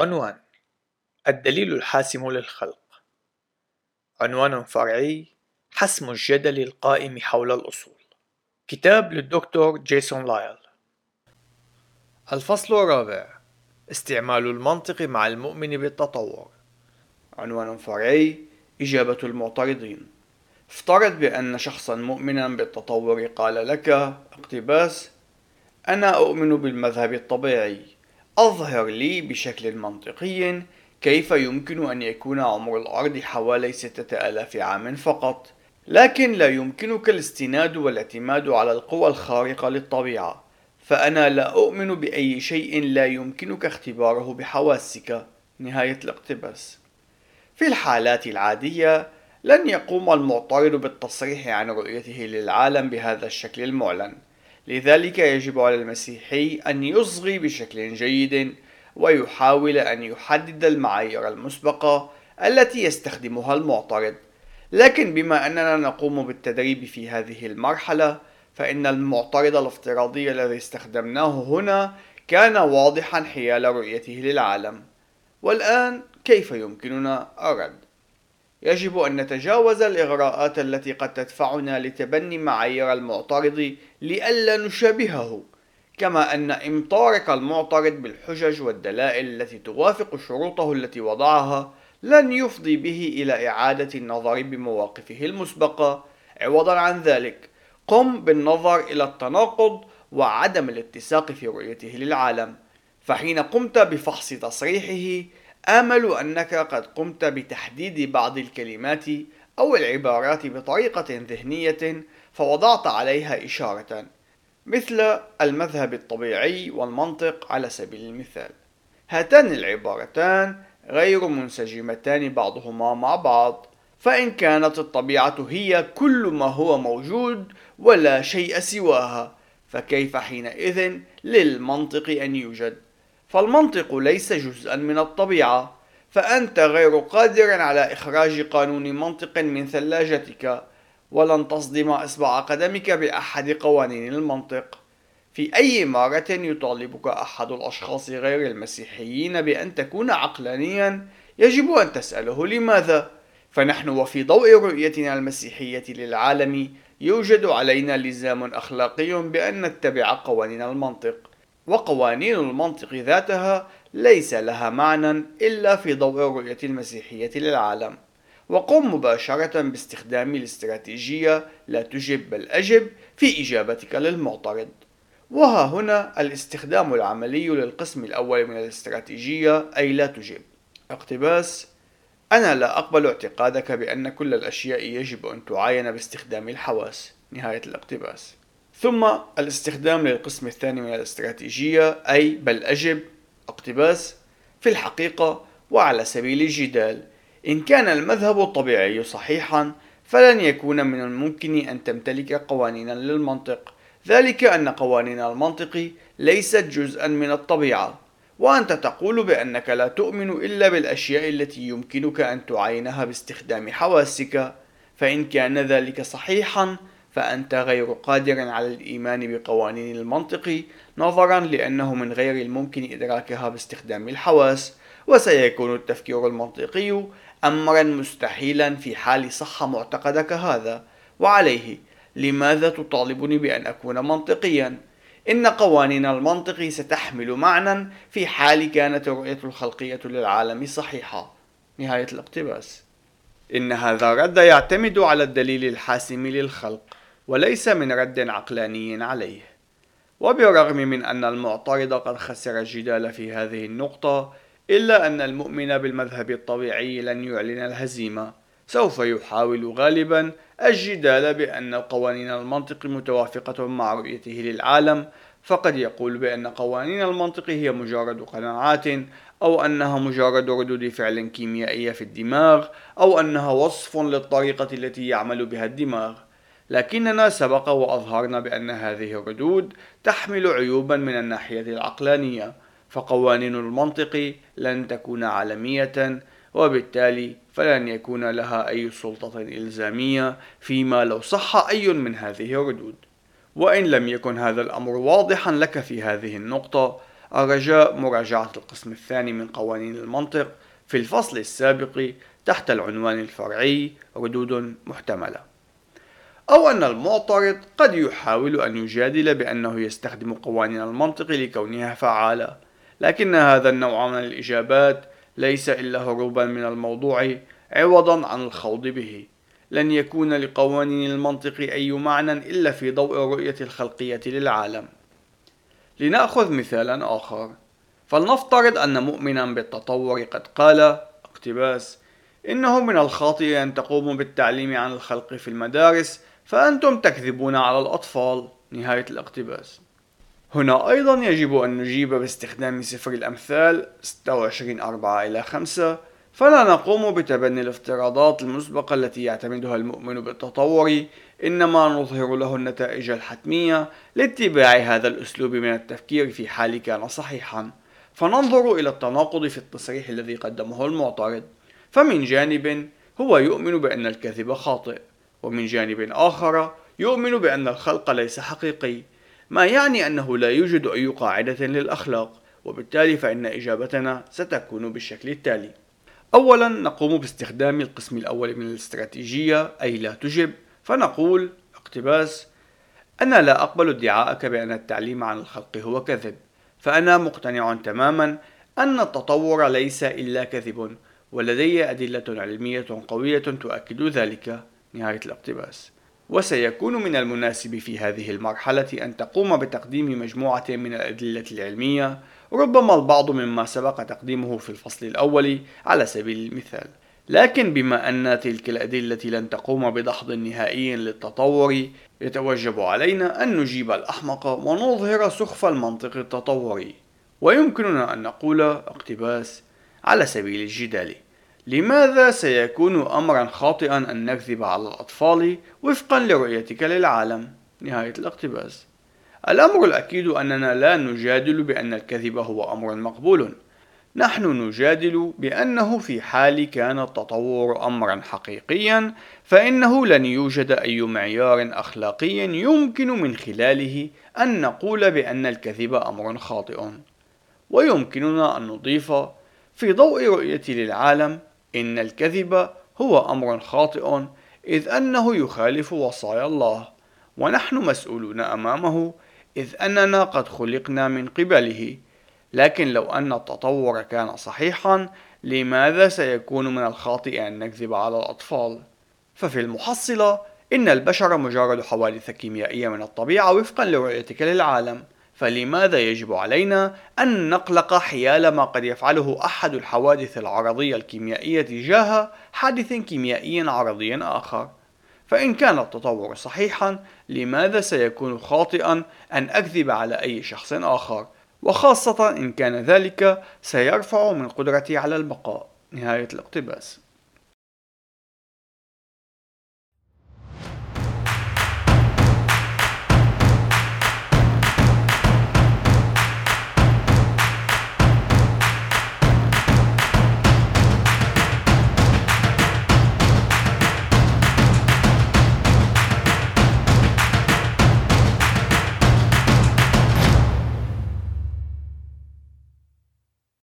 عنوان الدليل الحاسم للخلق. عنوان فرعي حسم الجدل القائم حول الأصول. كتاب للدكتور جيسون لايل. الفصل الرابع استعمال المنطق مع المؤمن بالتطور. عنوان فرعي إجابة المعترضين. افترض بأن شخصا مؤمنا بالتطور قال لك اقتباس أنا أؤمن بالمذهب الطبيعي. أظهر لي بشكل منطقي كيف يمكن أن يكون عمر الأرض حوالي ستة آلاف عام فقط. لكن لا يمكنك الاستناد والاعتماد على القوى الخارقة للطبيعة. فأنا لا أؤمن بأي شيء لا يمكنك اختباره بحواسك. نهاية الاقتباس. في الحالات العادية لن يقوم المعترض بالتصريح عن رؤيته للعالم بهذا الشكل المعلن. لذلك يجب على المسيحي أن يصغي بشكل جيد ويحاول أن يحدد المعايير المسبقة التي يستخدمها المعترض لكن بما أننا نقوم بالتدريب في هذه المرحلة فإن المعترض الافتراضي الذي استخدمناه هنا كان واضحا حيال رؤيته للعالم والآن كيف يمكننا الرد؟ يجب أن نتجاوز الإغراءات التي قد تدفعنا لتبني معايير المعترض لئلا نشابهه كما أن إمطارك المعترض بالحجج والدلائل التي توافق شروطه التي وضعها لن يفضي به إلى إعادة النظر بمواقفه المسبقة. عوضا عن ذلك قم بالنظر إلى التناقض وعدم الاتساق في رؤيته للعالم فحين قمت بفحص تصريحه آمل أنك قد قمت بتحديد بعض الكلمات أو العبارات بطريقة ذهنية فوضعت عليها إشارة مثل المذهب الطبيعي والمنطق على سبيل المثال. هاتان العبارتان غير منسجمتان بعضهما مع بعض فإن كانت الطبيعة هي كل ما هو موجود ولا شيء سواها فكيف حينئذ للمنطق أن يوجد؟ فالمنطق ليس جزءا من الطبيعة فأنت غير قادر على إخراج قانون منطق من ثلاجتك ولن تصدم إصبع قدمك بأحد قوانين المنطق. في أي مرة يطالبك أحد الأشخاص غير المسيحيين بأن تكون عقلانيا؟ يجب أن تسأله لماذا؟ فنحن وفي ضوء رؤيتنا المسيحية للعالم يوجد علينا لزام أخلاقي بأن نتبع قوانين المنطق. وقوانين المنطق ذاتها ليس لها معنى إلا في ضوء الرؤية المسيحية للعالم. وقم مباشرة باستخدام الاستراتيجية لا تجب بل أجب في إجابتك للمعترض. وها هنا الاستخدام العملي للقسم الأول من الاستراتيجية أي لا تجب اقتباس أنا لا أقبل اعتقادك بأن كل الأشياء يجب أن تعاين باستخدام الحواس. نهاية الاقتباس. ثم الاستخدام للقسم الثاني من الاستراتيجية أي بل أجب اقتباس في الحقيقة وعلى سبيل الجدال. إن كان المذهب الطبيعي صحيحا فلن يكون من الممكن أن تمتلك قوانينا للمنطق. ذلك أن قوانين المنطق ليست جزءا من الطبيعة وأنت تقول بأنك لا تؤمن إلا بالأشياء التي يمكنك أن تعاينها باستخدام حواسك. فإن كان ذلك صحيحا فأنت غير قادر على الإيمان بقوانين المنطق نظرا لأنه من غير الممكن إدراكها باستخدام الحواس وسيكون التفكير المنطقي أمرا مستحيلا في حال صح معتقدك هذا. وعليه لماذا تطالبني بأن أكون منطقيا؟ إن قوانين المنطق ستحمل معنى في حال كانت الرؤية الخلقية للعالم صحيحة. نهاية الاقتباس. إن هذا الرد يعتمد على الدليل الحاسم للخلق. وليس من رد عقلاني عليه. وبالرغم من أن المعترض قد خسر الجدال في هذه النقطة إلا أن المؤمن بالمذهب الطبيعي لن يعلن الهزيمة. سوف يحاول غالبا الجدال بأن قوانين المنطق متوافقة مع رؤيته للعالم فقد يقول بأن قوانين المنطق هي مجرد قناعات أو أنها مجرد ردود فعل كيميائية في الدماغ أو أنها وصف للطريقة التي يعمل بها الدماغ. لكننا سبق وأظهرنا بأن هذه الردود تحمل عيوبا من الناحية العقلانية فقوانين المنطق لن تكون عالمية وبالتالي فلن يكون لها أي سلطة إلزامية فيما لو صح أي من هذه الردود. وإن لم يكن هذا الأمر واضحا لك في هذه النقطة الرجاء مراجعة القسم الثاني من قوانين المنطق في الفصل السابق تحت العنوان الفرعي ردود محتملة. أو أن المعترض قد يحاول أن يجادل بأنه يستخدم قوانين المنطق لكونها فعالة لكن هذا النوع من الإجابات ليس إلا هروبا من الموضوع عوضا عن الخوض به. لن يكون لقوانين المنطق أي معنى إلا في ضوء الرؤية الخلقية للعالم. لنأخذ مثالا آخر. فلنفترض أن مؤمنا بالتطور قد قال اقتباس إنه من الخاطئ أن تقوموا بالتعليم عن الخلق في المدارس فأنتم تكذبون على الأطفال. نهاية الاقتباس. هنا أيضا يجب أن نجيب باستخدام سفر الأمثال 26 4 إلى 5 فلا نقوم بتبني الافتراضات المسبقة التي يعتمدها المؤمن بالتطور إنما نظهر له النتائج الحتمية لاتباع هذا الأسلوب من التفكير في حال كان صحيحا. فننظر إلى التناقض في التصريح الذي قدمه المعترض. فمن جانب هو يؤمن بأن الكذب خاطئ. ومن جانب آخر يؤمن بأن الخلق ليس حقيقي ما يعني أنه لا يوجد أي قاعدة للأخلاق وبالتالي فإن إجابتنا ستكون بالشكل التالي. أولا نقوم باستخدام القسم الأول من الاستراتيجية أي لا تجب فنقول اقتباس أنا لا أقبل ادعاءك بأن التعليم عن الخلق هو كذب فأنا مقتنع تماما أن التطور ليس إلا كذب ولدي أدلة علمية قوية تؤكد ذلك. نهاية الاقتباس. وسيكون من المناسب في هذه المرحلة أن تقوم بتقديم مجموعة من الأدلة العلمية. ربما البعض مما سبق تقديمه في الفصل الأول على سبيل المثال. لكن بما أن تلك الأدلة لن تقوم بدحض نهائي للتطور يتوجب علينا أن نجيب الأحمق ونظهر سخف المنطق التطوري. ويمكننا أن نقول اقتباس على سبيل الجدال. لماذا سيكون أمرا خاطئا أن نكذب على الأطفال وفقا لرؤيتك للعالم؟ نهاية الاقتباس. الأمر الأكيد أننا لا نجادل بأن الكذب هو أمر مقبول. نحن نجادل بأنه في حال كان التطور أمرا حقيقيا فإنه لن يوجد أي معيار أخلاقي يمكن من خلاله أن نقول بأن الكذب أمر خاطئ. ويمكننا أن نضيف في ضوء رؤيتي للعالم إن الكذب هو أمر خاطئ إذ أنه يخالف وصايا الله. ونحن مسؤولون أمامه إذ أننا قد خلقنا من قبله. لكن لو أن التطور كان صحيحا لماذا سيكون من الخاطئ أن نكذب على الأطفال؟ ففي المحصلة إن البشر مجرد حوادث كيميائية من الطبيعة وفقا لرؤيتك للعالم. فلماذا يجب علينا أن نقلق حيال ما قد يفعله أحد الحوادث العرضية الكيميائية تجاه حادث كيميائي عرضي آخر؟ فإن كان التطور صحيحا لماذا سيكون خاطئا أن أكذب على أي شخص آخر؟ وخاصة إن كان ذلك سيرفع من قدرتي على البقاء. نهاية الاقتباس